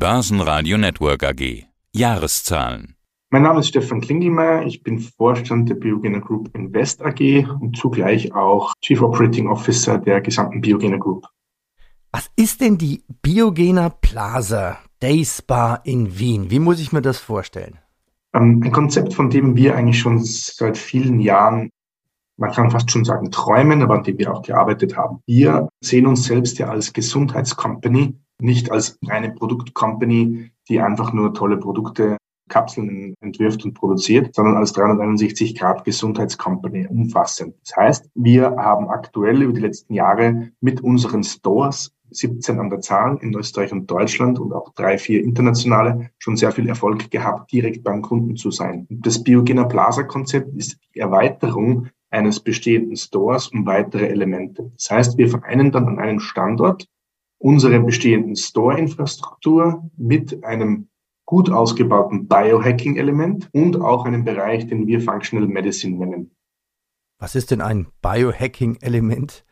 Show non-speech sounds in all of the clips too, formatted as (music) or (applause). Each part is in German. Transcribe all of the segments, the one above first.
Börsenradio Network AG. Jahreszahlen. Mein Name ist Stefan Klingelmeier. Ich bin Vorstand der Biogener Group Invest AG und zugleich auch Chief Operating Officer der gesamten Biogener Group. Was ist denn die Biogener Plaza Day Spa in Wien? Wie muss ich mir das vorstellen? Ähm, ein Konzept, von dem wir eigentlich schon seit vielen Jahren, man kann fast schon sagen, träumen, aber an dem wir auch gearbeitet haben. Wir sehen uns selbst ja als Gesundheitscompany, nicht als reine Produktcompany, die einfach nur tolle Produkte Kapseln entwirft und produziert, sondern als 361 Grad Gesundheitscompany umfassend. Das heißt, wir haben aktuell über die letzten Jahre mit unseren Stores 17 an der Zahl in Österreich und Deutschland und auch drei, vier internationale schon sehr viel Erfolg gehabt, direkt beim Kunden zu sein. Das Biogener Plaza Konzept ist die Erweiterung eines bestehenden Stores um weitere Elemente. Das heißt, wir vereinen dann an einem Standort unsere bestehenden Store-Infrastruktur mit einem gut ausgebauten Biohacking-Element und auch einem Bereich, den wir Functional Medicine nennen. Was ist denn ein Biohacking-Element?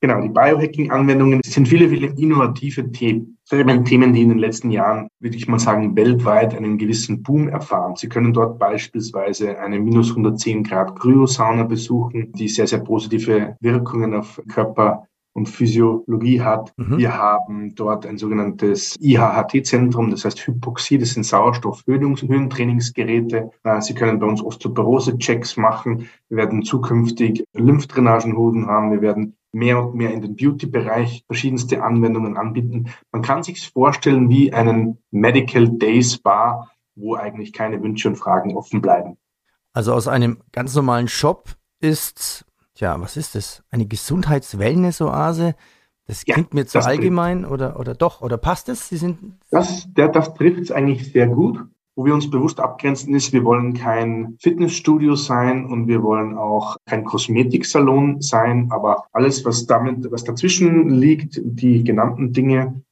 Genau, die Biohacking-Anwendungen sind viele, viele innovative Themen. Themen, die in den letzten Jahren, würde ich mal sagen, weltweit einen gewissen Boom erfahren. Sie können dort beispielsweise eine minus 110 Grad Kryosauna besuchen, die sehr, sehr positive Wirkungen auf Körper und Physiologie hat. Mhm. Wir haben dort ein sogenanntes IHHT-Zentrum, das heißt Hypoxie, das sind Sauerstoffhöhentrainingsgeräte. Sie können bei uns Osteoporose-Checks machen. Wir werden zukünftig Lymphdrainagenhoden haben. Wir werden mehr und mehr in den Beauty-Bereich verschiedenste Anwendungen anbieten. Man kann sich vorstellen wie einen Medical Day Spa, wo eigentlich keine Wünsche und Fragen offen bleiben. Also aus einem ganz normalen Shop ist Tja, was ist das? Eine Gesundheits-Wellness-Oase? Das ja, klingt mir zu allgemein oder, oder doch? Oder passt es? Sie sind das, der, das trifft es eigentlich sehr gut. Wo wir uns bewusst abgrenzen ist, wir wollen kein Fitnessstudio sein und wir wollen auch kein Kosmetiksalon sein, aber alles, was damit, was dazwischen liegt, die genannten Dinge,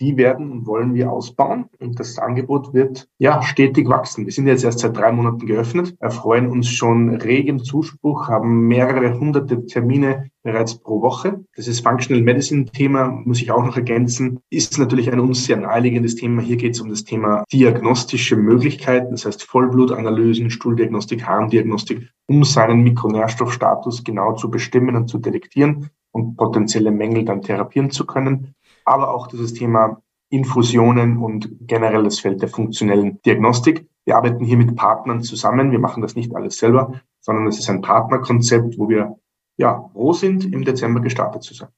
die werden und wollen wir ausbauen. Und das Angebot wird ja stetig wachsen. Wir sind jetzt erst seit drei Monaten geöffnet, erfreuen uns schon regen Zuspruch, haben mehrere hunderte Termine bereits pro Woche. Das ist Functional Medicine Thema, muss ich auch noch ergänzen, ist natürlich ein uns sehr naheliegendes Thema. Hier geht es um das Thema diagnostische Möglichkeiten, das heißt Vollblutanalysen, Stuhldiagnostik, Harndiagnostik, um seinen Mikronährstoffstatus genau zu bestimmen und zu detektieren und potenzielle Mängel dann therapieren zu können aber auch dieses Thema Infusionen und generell das Feld der funktionellen Diagnostik. Wir arbeiten hier mit Partnern zusammen. Wir machen das nicht alles selber, sondern es ist ein Partnerkonzept, wo wir ja froh sind, im Dezember gestartet zu sein.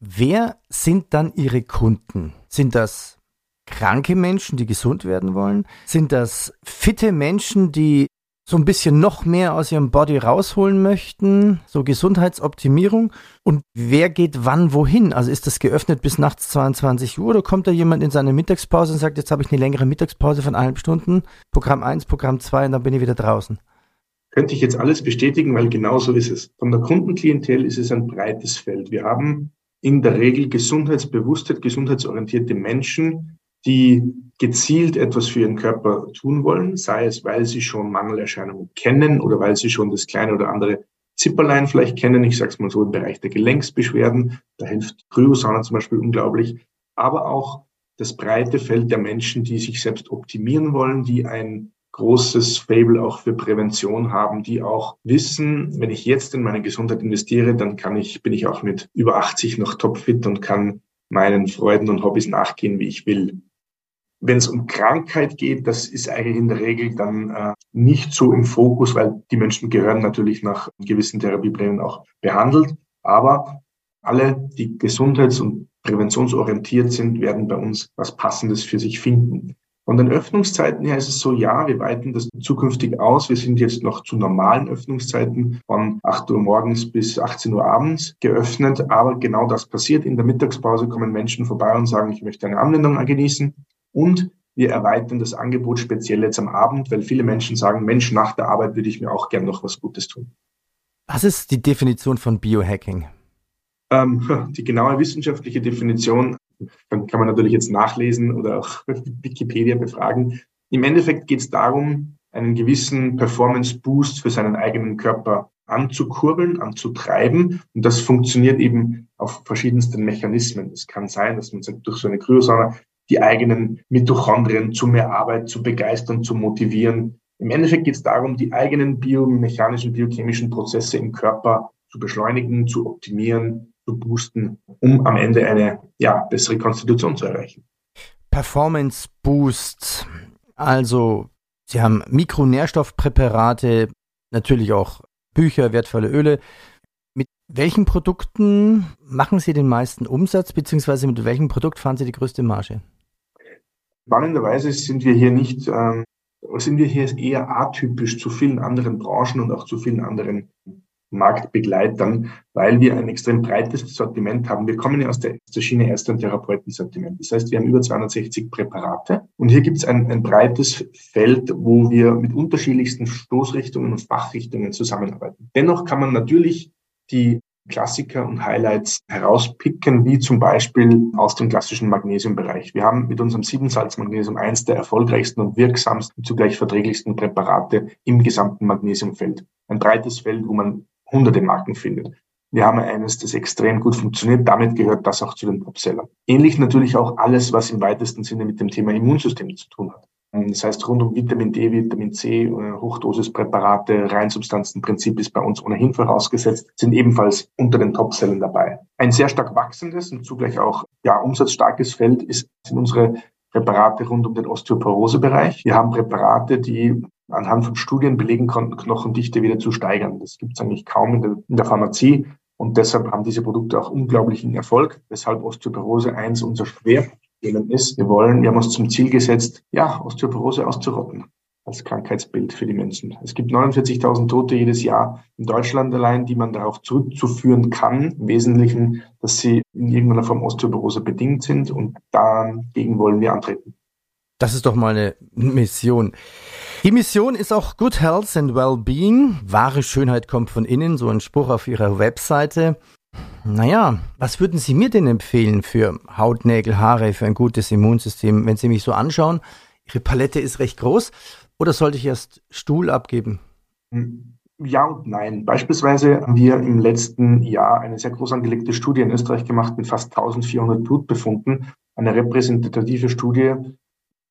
Wer sind dann Ihre Kunden? Sind das kranke Menschen, die gesund werden wollen? Sind das fitte Menschen, die so ein bisschen noch mehr aus ihrem Body rausholen möchten, so Gesundheitsoptimierung. Und wer geht wann wohin? Also ist das geöffnet bis nachts 22 Uhr oder kommt da jemand in seine Mittagspause und sagt, jetzt habe ich eine längere Mittagspause von eineinhalb Stunden, Programm 1, Programm 2 und dann bin ich wieder draußen? Könnte ich jetzt alles bestätigen, weil genau so ist es. Von der Kundenklientel ist es ein breites Feld. Wir haben in der Regel gesundheitsbewusste, gesundheitsorientierte Menschen, die gezielt etwas für ihren Körper tun wollen, sei es, weil sie schon Mangelerscheinungen kennen oder weil sie schon das kleine oder andere Zipperlein vielleicht kennen. Ich sage es mal so im Bereich der Gelenksbeschwerden. Da hilft Kryosauna zum Beispiel unglaublich. Aber auch das breite Feld der Menschen, die sich selbst optimieren wollen, die ein großes Fable auch für Prävention haben, die auch wissen, wenn ich jetzt in meine Gesundheit investiere, dann kann ich, bin ich auch mit über 80 noch topfit und kann meinen Freuden und Hobbys nachgehen, wie ich will. Wenn es um Krankheit geht, das ist eigentlich in der Regel dann äh, nicht so im Fokus, weil die Menschen gehören natürlich nach gewissen Therapieplänen auch behandelt. Aber alle, die gesundheits- und präventionsorientiert sind, werden bei uns was Passendes für sich finden. Von den Öffnungszeiten her ist es so, ja, wir weiten das zukünftig aus. Wir sind jetzt noch zu normalen Öffnungszeiten von 8 Uhr morgens bis 18 Uhr abends geöffnet. Aber genau das passiert. In der Mittagspause kommen Menschen vorbei und sagen, ich möchte eine Anwendung genießen. Und wir erweitern das Angebot speziell jetzt am Abend, weil viele Menschen sagen, Mensch, nach der Arbeit würde ich mir auch gern noch was Gutes tun. Was ist die Definition von Biohacking? Ähm, die genaue wissenschaftliche Definition kann, kann man natürlich jetzt nachlesen oder auch (laughs) Wikipedia befragen. Im Endeffekt geht es darum, einen gewissen Performance-Boost für seinen eigenen Körper anzukurbeln, anzutreiben. Und das funktioniert eben auf verschiedensten Mechanismen. Es kann sein, dass man sagt, durch so eine Kryosauna die eigenen Mitochondrien zu mehr Arbeit zu begeistern, zu motivieren. Im Endeffekt geht es darum, die eigenen biomechanischen, biochemischen Prozesse im Körper zu beschleunigen, zu optimieren, zu boosten, um am Ende eine ja, bessere Konstitution zu erreichen. Performance Boost. Also, Sie haben Mikronährstoffpräparate, natürlich auch Bücher, wertvolle Öle. Mit welchen Produkten machen Sie den meisten Umsatz, beziehungsweise mit welchem Produkt fahren Sie die größte Marge? Spannenderweise sind wir hier nicht, ähm, sind wir hier eher atypisch zu vielen anderen Branchen und auch zu vielen anderen Marktbegleitern, weil wir ein extrem breites Sortiment haben. Wir kommen ja aus der, der Schiene Ärzte- und Therapeutensortiment. Das heißt, wir haben über 260 Präparate und hier gibt es ein, ein breites Feld, wo wir mit unterschiedlichsten Stoßrichtungen und Fachrichtungen zusammenarbeiten. Dennoch kann man natürlich die Klassiker und Highlights herauspicken, wie zum Beispiel aus dem klassischen Magnesiumbereich. Wir haben mit unserem Siebensalz-Magnesium eins der erfolgreichsten und wirksamsten, zugleich verträglichsten Präparate im gesamten Magnesiumfeld. Ein breites Feld, wo man hunderte Marken findet. Wir haben eines, das extrem gut funktioniert. Damit gehört das auch zu den Topsellern. Ähnlich natürlich auch alles, was im weitesten Sinne mit dem Thema Immunsystem zu tun hat. Das heißt, rund um Vitamin D, Vitamin C, äh, Hochdosispräparate, Reinsubstanzenprinzip ist bei uns ohnehin vorausgesetzt, sind ebenfalls unter den Topsellern dabei. Ein sehr stark wachsendes und zugleich auch ja, umsatzstarkes Feld ist, sind unsere Präparate rund um den Osteoporosebereich. Wir haben Präparate, die anhand von Studien belegen konnten, Knochendichte wieder zu steigern. Das gibt es eigentlich kaum in der, in der Pharmazie. Und deshalb haben diese Produkte auch unglaublichen Erfolg, weshalb Osteoporose eins unserer Schwerthemen ist. Wir wollen, wir haben uns zum Ziel gesetzt, ja, Osteoporose auszurotten als Krankheitsbild für die Menschen. Es gibt 49.000 Tote jedes Jahr in Deutschland allein, die man darauf zurückzuführen kann, im Wesentlichen, dass sie in irgendeiner Form Osteoporose bedingt sind und dagegen wollen wir antreten. Das ist doch mal eine Mission. Die Mission ist auch Good Health and Wellbeing. Wahre Schönheit kommt von innen, so ein Spruch auf ihrer Webseite. Naja, was würden Sie mir denn empfehlen für Haut, Nägel, Haare, für ein gutes Immunsystem, wenn Sie mich so anschauen? Ihre Palette ist recht groß. Oder sollte ich erst Stuhl abgeben? Ja und nein. Beispielsweise haben wir im letzten Jahr eine sehr groß angelegte Studie in Österreich gemacht mit fast 1400 Blutbefunden. Eine repräsentative Studie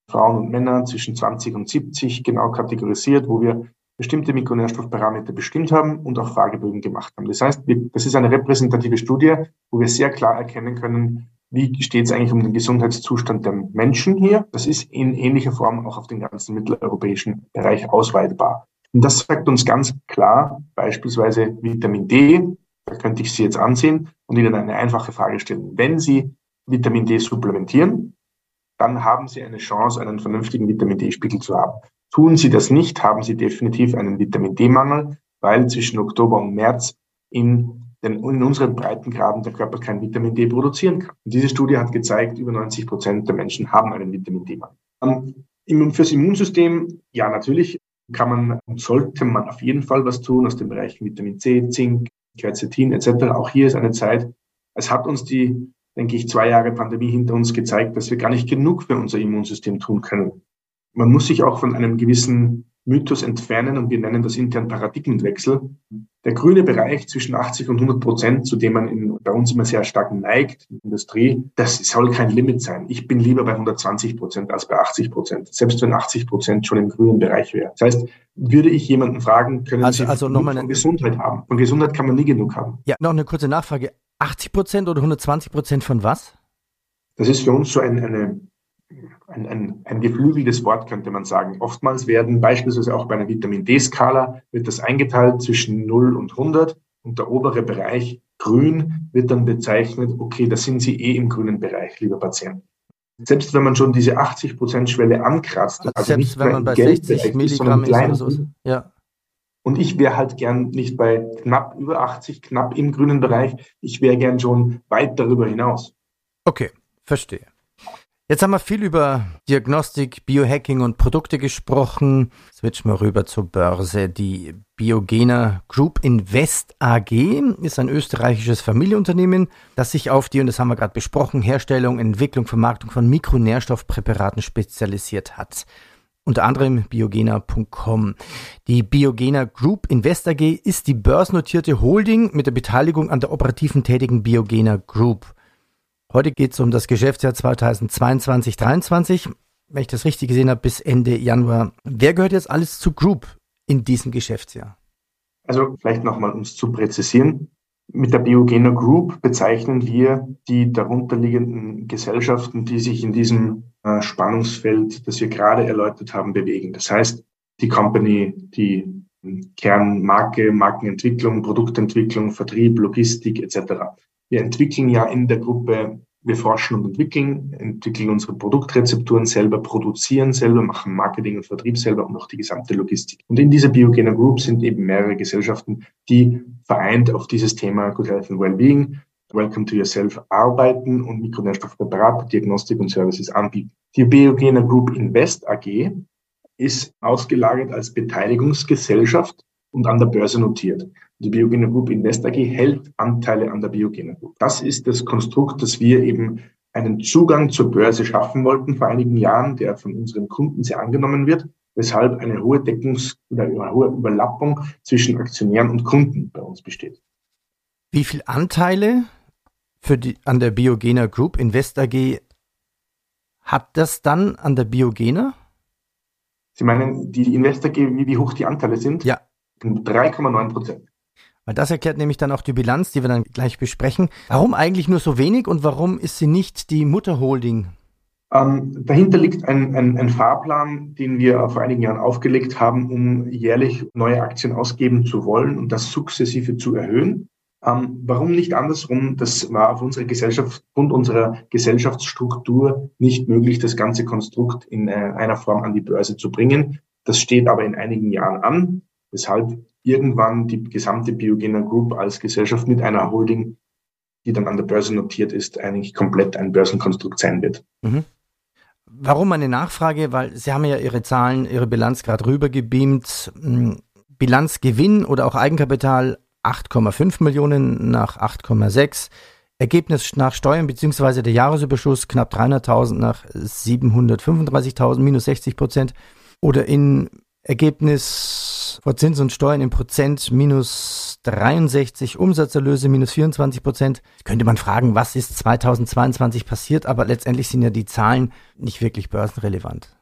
Frauen und Männer zwischen 20 und 70 genau kategorisiert, wo wir bestimmte Mikronährstoffparameter bestimmt haben und auch Fragebögen gemacht haben. Das heißt, das ist eine repräsentative Studie, wo wir sehr klar erkennen können, wie steht es eigentlich um den Gesundheitszustand der Menschen hier. Das ist in ähnlicher Form auch auf den ganzen mitteleuropäischen Bereich ausweitbar. Und das sagt uns ganz klar, beispielsweise Vitamin D, da könnte ich Sie jetzt ansehen und Ihnen eine einfache Frage stellen. Wenn Sie Vitamin D supplementieren, dann haben Sie eine Chance, einen vernünftigen Vitamin D-Spiegel zu haben. Tun Sie das nicht, haben Sie definitiv einen Vitamin D-Mangel, weil zwischen Oktober und März in, den, in unseren Breitengraden der Körper kein Vitamin D produzieren kann. Und diese Studie hat gezeigt, über 90 Prozent der Menschen haben einen Vitamin D-Mangel. Um, fürs Immunsystem, ja, natürlich kann man und sollte man auf jeden Fall was tun aus den Bereichen Vitamin C, Zink, Quercetin etc. Auch hier ist eine Zeit, es hat uns die denke ich, zwei Jahre Pandemie hinter uns gezeigt, dass wir gar nicht genug für unser Immunsystem tun können. Man muss sich auch von einem gewissen Mythos entfernen und wir nennen das intern Paradigmenwechsel. Der grüne Bereich zwischen 80 und 100 Prozent, zu dem man in, bei uns immer sehr stark neigt, in der Industrie, das soll kein Limit sein. Ich bin lieber bei 120 Prozent als bei 80 Prozent, selbst wenn 80 Prozent schon im grünen Bereich wäre. Das heißt, würde ich jemanden fragen, können also, Sie also noch mal eine, Gesundheit haben? Von Gesundheit kann man nie genug haben. Ja, noch eine kurze Nachfrage. 80 Prozent oder 120 Prozent von was? Das ist für uns so ein, eine, ein, ein, ein geflügeltes Wort, könnte man sagen. Oftmals werden beispielsweise auch bei einer Vitamin D-Skala wird das eingeteilt zwischen 0 und 100 und der obere Bereich grün wird dann bezeichnet, okay, da sind Sie eh im grünen Bereich, lieber Patient. Selbst wenn man schon diese 80 Prozent Schwelle ankratzt, also, also selbst wenn man bei 60 Milligramm ist oder so, ja. Und ich wäre halt gern nicht bei knapp über 80, knapp im grünen Bereich. Ich wäre gern schon weit darüber hinaus. Okay, verstehe. Jetzt haben wir viel über Diagnostik, Biohacking und Produkte gesprochen. Switchen wir rüber zur Börse. Die Biogena Group Invest AG ist ein österreichisches Familienunternehmen, das sich auf die, und das haben wir gerade besprochen, Herstellung, Entwicklung, Vermarktung von Mikronährstoffpräparaten spezialisiert hat unter anderem biogena.com. Die Biogena Group Invest AG ist die börsennotierte Holding mit der Beteiligung an der operativen tätigen Biogena Group. Heute geht es um das Geschäftsjahr 2022-23. Wenn ich das richtig gesehen habe, bis Ende Januar. Wer gehört jetzt alles zu Group in diesem Geschäftsjahr? Also vielleicht nochmal, um es zu präzisieren. Mit der Biogena Group bezeichnen wir die darunterliegenden Gesellschaften, die sich in diesem äh, Spannungsfeld, das wir gerade erläutert haben, bewegen. Das heißt, die Company, die Kernmarke, Markenentwicklung, Produktentwicklung, Vertrieb, Logistik etc. Wir entwickeln ja in der Gruppe, wir forschen und entwickeln, entwickeln unsere Produktrezepturen selber, produzieren selber, machen Marketing und Vertrieb selber und auch die gesamte Logistik. Und in dieser Biogener Group sind eben mehrere Gesellschaften, die vereint auf dieses Thema Good Health and Wellbeing, Welcome to Yourself arbeiten und Mikronährstoffpräparate, Diagnostik und Services anbieten. Die Biogener Group Invest AG ist ausgelagert als Beteiligungsgesellschaft und an der Börse notiert. Die Biogener Group Invest AG hält Anteile an der Biogener Group. Das ist das Konstrukt, dass wir eben einen Zugang zur Börse schaffen wollten vor einigen Jahren, der von unseren Kunden sehr angenommen wird, weshalb eine hohe Deckungs- oder eine hohe Überlappung zwischen Aktionären und Kunden bei uns besteht. Wie viele Anteile für die, an der Biogener Group Invest AG hat das dann an der Biogener? Sie meinen, die Investor geben, wie hoch die Anteile sind? Ja. 3,9 Prozent. Weil das erklärt nämlich dann auch die Bilanz, die wir dann gleich besprechen. Warum eigentlich nur so wenig und warum ist sie nicht die Mutterholding? Ähm, dahinter liegt ein, ein, ein, Fahrplan, den wir vor einigen Jahren aufgelegt haben, um jährlich neue Aktien ausgeben zu wollen und das sukzessive zu erhöhen. Ähm, warum nicht andersrum? Das war auf unserer Gesellschaft, und unserer Gesellschaftsstruktur nicht möglich, das ganze Konstrukt in äh, einer Form an die Börse zu bringen. Das steht aber in einigen Jahren an, weshalb irgendwann die gesamte Biogener Group als Gesellschaft mit einer Holding, die dann an der Börse notiert ist, eigentlich komplett ein Börsenkonstrukt sein wird. Mhm. Warum eine Nachfrage? Weil Sie haben ja Ihre Zahlen, Ihre Bilanz gerade rübergebeamt. Hm, Bilanzgewinn oder auch Eigenkapital 8,5 Millionen nach 8,6. Ergebnis nach Steuern bzw. der Jahresüberschuss knapp 300.000 nach 735.000 minus 60 Prozent. Oder in Ergebnis vor Zins und Steuern im Prozent minus 63, Umsatzerlöse minus 24 Prozent. Könnte man fragen, was ist 2022 passiert, aber letztendlich sind ja die Zahlen nicht wirklich börsenrelevant.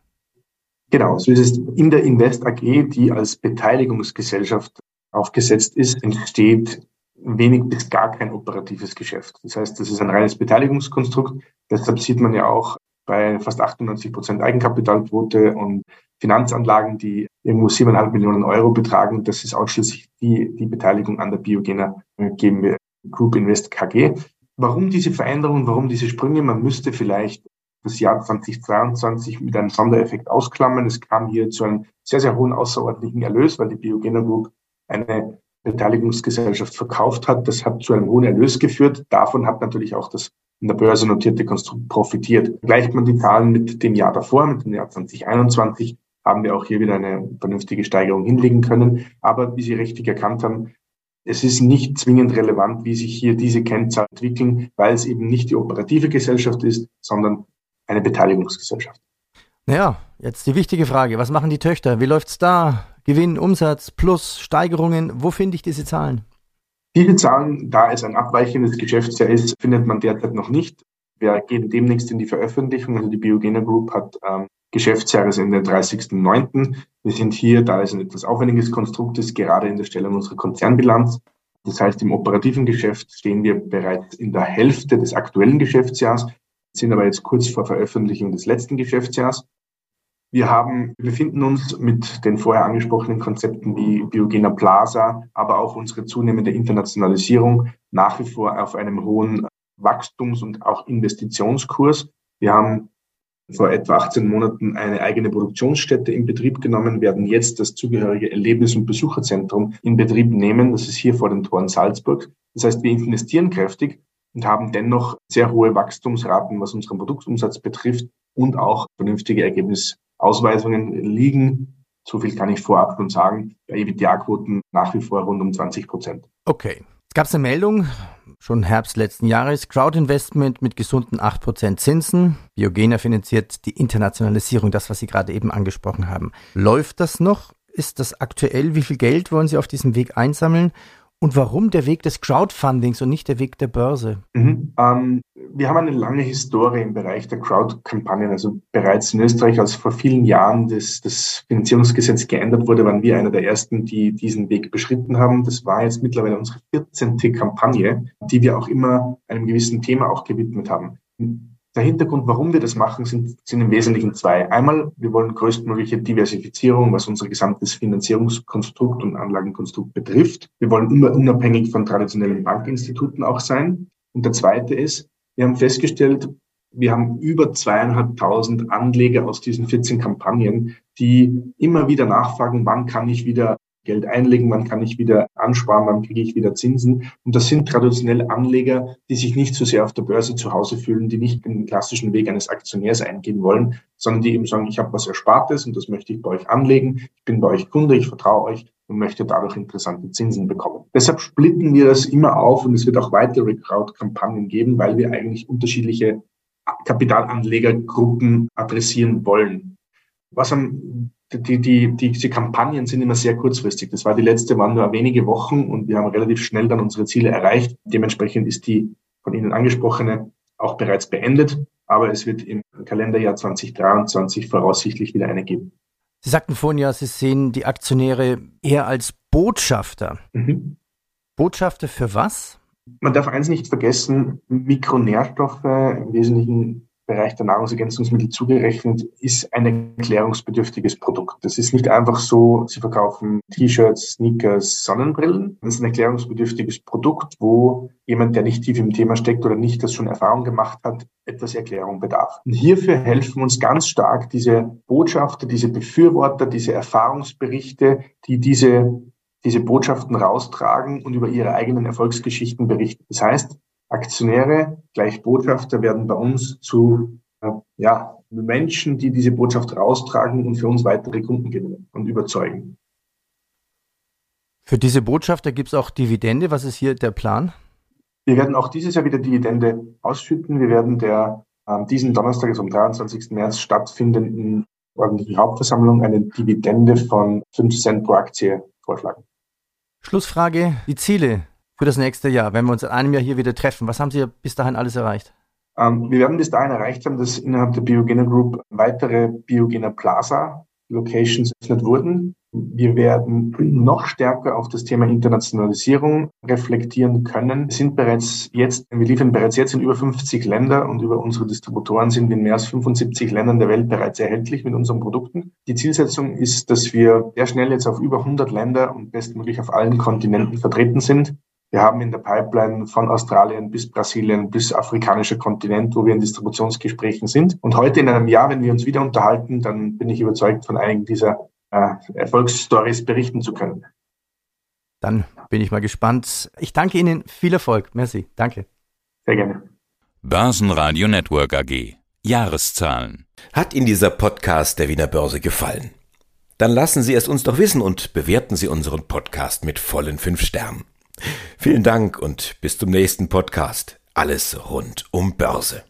Genau, so ist es in der Invest AG, die als Beteiligungsgesellschaft aufgesetzt ist, entsteht wenig bis gar kein operatives Geschäft. Das heißt, das ist ein reines Beteiligungskonstrukt. Deshalb sieht man ja auch bei fast 98 Prozent Eigenkapitalquote und Finanzanlagen, die irgendwo siebeneinhalb Millionen Euro betragen. Das ist ausschließlich die, die Beteiligung an der Biogener GmbH Group Invest KG. Warum diese Veränderungen, warum diese Sprünge? Man müsste vielleicht das Jahr 2022 mit einem Sondereffekt ausklammern. Es kam hier zu einem sehr, sehr hohen außerordentlichen Erlös, weil die Biogener Group eine Beteiligungsgesellschaft verkauft hat. Das hat zu einem hohen Erlös geführt. Davon hat natürlich auch das in der Börse notierte Konstrukt profitiert. Gleicht man die Zahlen mit dem Jahr davor, mit dem Jahr 2021, haben wir auch hier wieder eine vernünftige Steigerung hinlegen können. Aber wie Sie richtig erkannt haben, es ist nicht zwingend relevant, wie sich hier diese Kennzahlen entwickeln, weil es eben nicht die operative Gesellschaft ist, sondern eine Beteiligungsgesellschaft. Naja, jetzt die wichtige Frage. Was machen die Töchter? Wie läuft's da? Gewinn, Umsatz, Plus, Steigerungen. Wo finde ich diese Zahlen? Diese Zahlen, da es ein abweichendes Geschäftsjahr ist, findet man derzeit noch nicht. Wir gehen demnächst in die Veröffentlichung. Also die Biogena Group hat ähm, Geschäftsjahresende 30.09. Wir sind hier, da es ein etwas aufwendiges Konstrukt ist, gerade in der Stellung unserer Konzernbilanz. Das heißt, im operativen Geschäft stehen wir bereits in der Hälfte des aktuellen Geschäftsjahres, sind aber jetzt kurz vor Veröffentlichung des letzten Geschäftsjahres. Wir haben, wir befinden uns mit den vorher angesprochenen Konzepten wie Biogena Plaza, aber auch unsere zunehmende Internationalisierung nach wie vor auf einem hohen Wachstums- und auch Investitionskurs. Wir haben vor etwa 18 Monaten eine eigene Produktionsstätte in Betrieb genommen, werden jetzt das zugehörige Erlebnis- und Besucherzentrum in Betrieb nehmen. Das ist hier vor den Toren Salzburg. Das heißt, wir investieren kräftig und haben dennoch sehr hohe Wachstumsraten, was unseren Produktumsatz betrifft und auch vernünftige Ergebnis Ausweisungen liegen, so viel kann ich vorab schon sagen, bei EBITDA-Quoten nach wie vor rund um 20 Prozent. Okay. Es gab eine Meldung, schon Herbst letzten Jahres, Crowd-Investment mit gesunden 8% Zinsen. Biogena finanziert die Internationalisierung, das, was Sie gerade eben angesprochen haben. Läuft das noch? Ist das aktuell? Wie viel Geld wollen Sie auf diesem Weg einsammeln? Und warum der Weg des Crowdfundings und nicht der Weg der Börse? Mhm. Ähm, wir haben eine lange Historie im Bereich der Crowd-Kampagnen. Also bereits in Österreich, als vor vielen Jahren das, das Finanzierungsgesetz geändert wurde, waren wir einer der ersten, die diesen Weg beschritten haben. Das war jetzt mittlerweile unsere 14. Kampagne, die wir auch immer einem gewissen Thema auch gewidmet haben. Der Hintergrund, warum wir das machen, sind, sind im Wesentlichen zwei. Einmal, wir wollen größtmögliche Diversifizierung, was unser gesamtes Finanzierungskonstrukt und Anlagenkonstrukt betrifft. Wir wollen immer unabhängig von traditionellen Bankinstituten auch sein. Und der zweite ist, wir haben festgestellt, wir haben über zweieinhalbtausend Anleger aus diesen 14 Kampagnen, die immer wieder nachfragen, wann kann ich wieder Geld einlegen, wann kann ich wieder ansparen, wann kriege ich wieder Zinsen. Und das sind traditionell Anleger, die sich nicht so sehr auf der Börse zu Hause fühlen, die nicht den klassischen Weg eines Aktionärs eingehen wollen, sondern die eben sagen, ich habe was Erspartes und das möchte ich bei euch anlegen. Ich bin bei euch Kunde, ich vertraue euch und möchte dadurch interessante Zinsen bekommen. Deshalb splitten wir das immer auf und es wird auch weitere Crowd-Kampagnen geben, weil wir eigentlich unterschiedliche Kapitalanlegergruppen adressieren wollen. Was am die, die, die, diese Kampagnen sind immer sehr kurzfristig. Das war die letzte, waren nur wenige Wochen und wir haben relativ schnell dann unsere Ziele erreicht. Dementsprechend ist die von Ihnen angesprochene auch bereits beendet, aber es wird im Kalenderjahr 2023 voraussichtlich wieder eine geben. Sie sagten vorhin ja, Sie sehen die Aktionäre eher als Botschafter. Mhm. Botschafter für was? Man darf eins nicht vergessen, Mikronährstoffe, im Wesentlichen Bereich der Nahrungsergänzungsmittel zugerechnet, ist ein erklärungsbedürftiges Produkt. Das ist nicht einfach so, Sie verkaufen T-Shirts, Sneakers, Sonnenbrillen. Das ist ein erklärungsbedürftiges Produkt, wo jemand, der nicht tief im Thema steckt oder nicht das schon Erfahrung gemacht hat, etwas Erklärung bedarf. Und hierfür helfen uns ganz stark diese Botschafter, diese Befürworter, diese Erfahrungsberichte, die diese diese Botschaften raustragen und über ihre eigenen Erfolgsgeschichten berichten. Das heißt, Aktionäre gleich Botschafter werden bei uns zu äh, ja, Menschen, die diese Botschaft raustragen und für uns weitere Kunden gewinnen und überzeugen. Für diese Botschafter gibt es auch Dividende. Was ist hier der Plan? Wir werden auch dieses Jahr wieder Dividende ausschütten. Wir werden der äh, diesen Donnerstag, also am 23. März stattfindenden ordentlichen Hauptversammlung eine Dividende von 5 Cent pro Aktie vorschlagen. Schlussfrage, die Ziele für das nächste Jahr, wenn wir uns in einem Jahr hier wieder treffen? Was haben Sie bis dahin alles erreicht? Ähm, wir werden bis dahin erreicht haben, dass innerhalb der Biogener Group weitere Biogener Plaza Locations eröffnet wurden. Wir werden noch stärker auf das Thema Internationalisierung reflektieren können. Wir sind bereits jetzt, wir liefern bereits jetzt in über 50 Länder und über unsere Distributoren sind wir in mehr als 75 Ländern der Welt bereits erhältlich mit unseren Produkten. Die Zielsetzung ist, dass wir sehr schnell jetzt auf über 100 Länder und bestmöglich auf allen Kontinenten vertreten sind. Wir haben in der Pipeline von Australien bis Brasilien bis afrikanischer Kontinent, wo wir in Distributionsgesprächen sind. Und heute in einem Jahr, wenn wir uns wieder unterhalten, dann bin ich überzeugt, von einigen dieser äh, Erfolgsstories berichten zu können. Dann bin ich mal gespannt. Ich danke Ihnen. Viel Erfolg. Merci. Danke. Sehr gerne. Börsenradio Network AG. Jahreszahlen. Hat Ihnen dieser Podcast der Wiener Börse gefallen? Dann lassen Sie es uns doch wissen und bewerten Sie unseren Podcast mit vollen fünf Sternen. Vielen Dank und bis zum nächsten Podcast. Alles rund um Börse.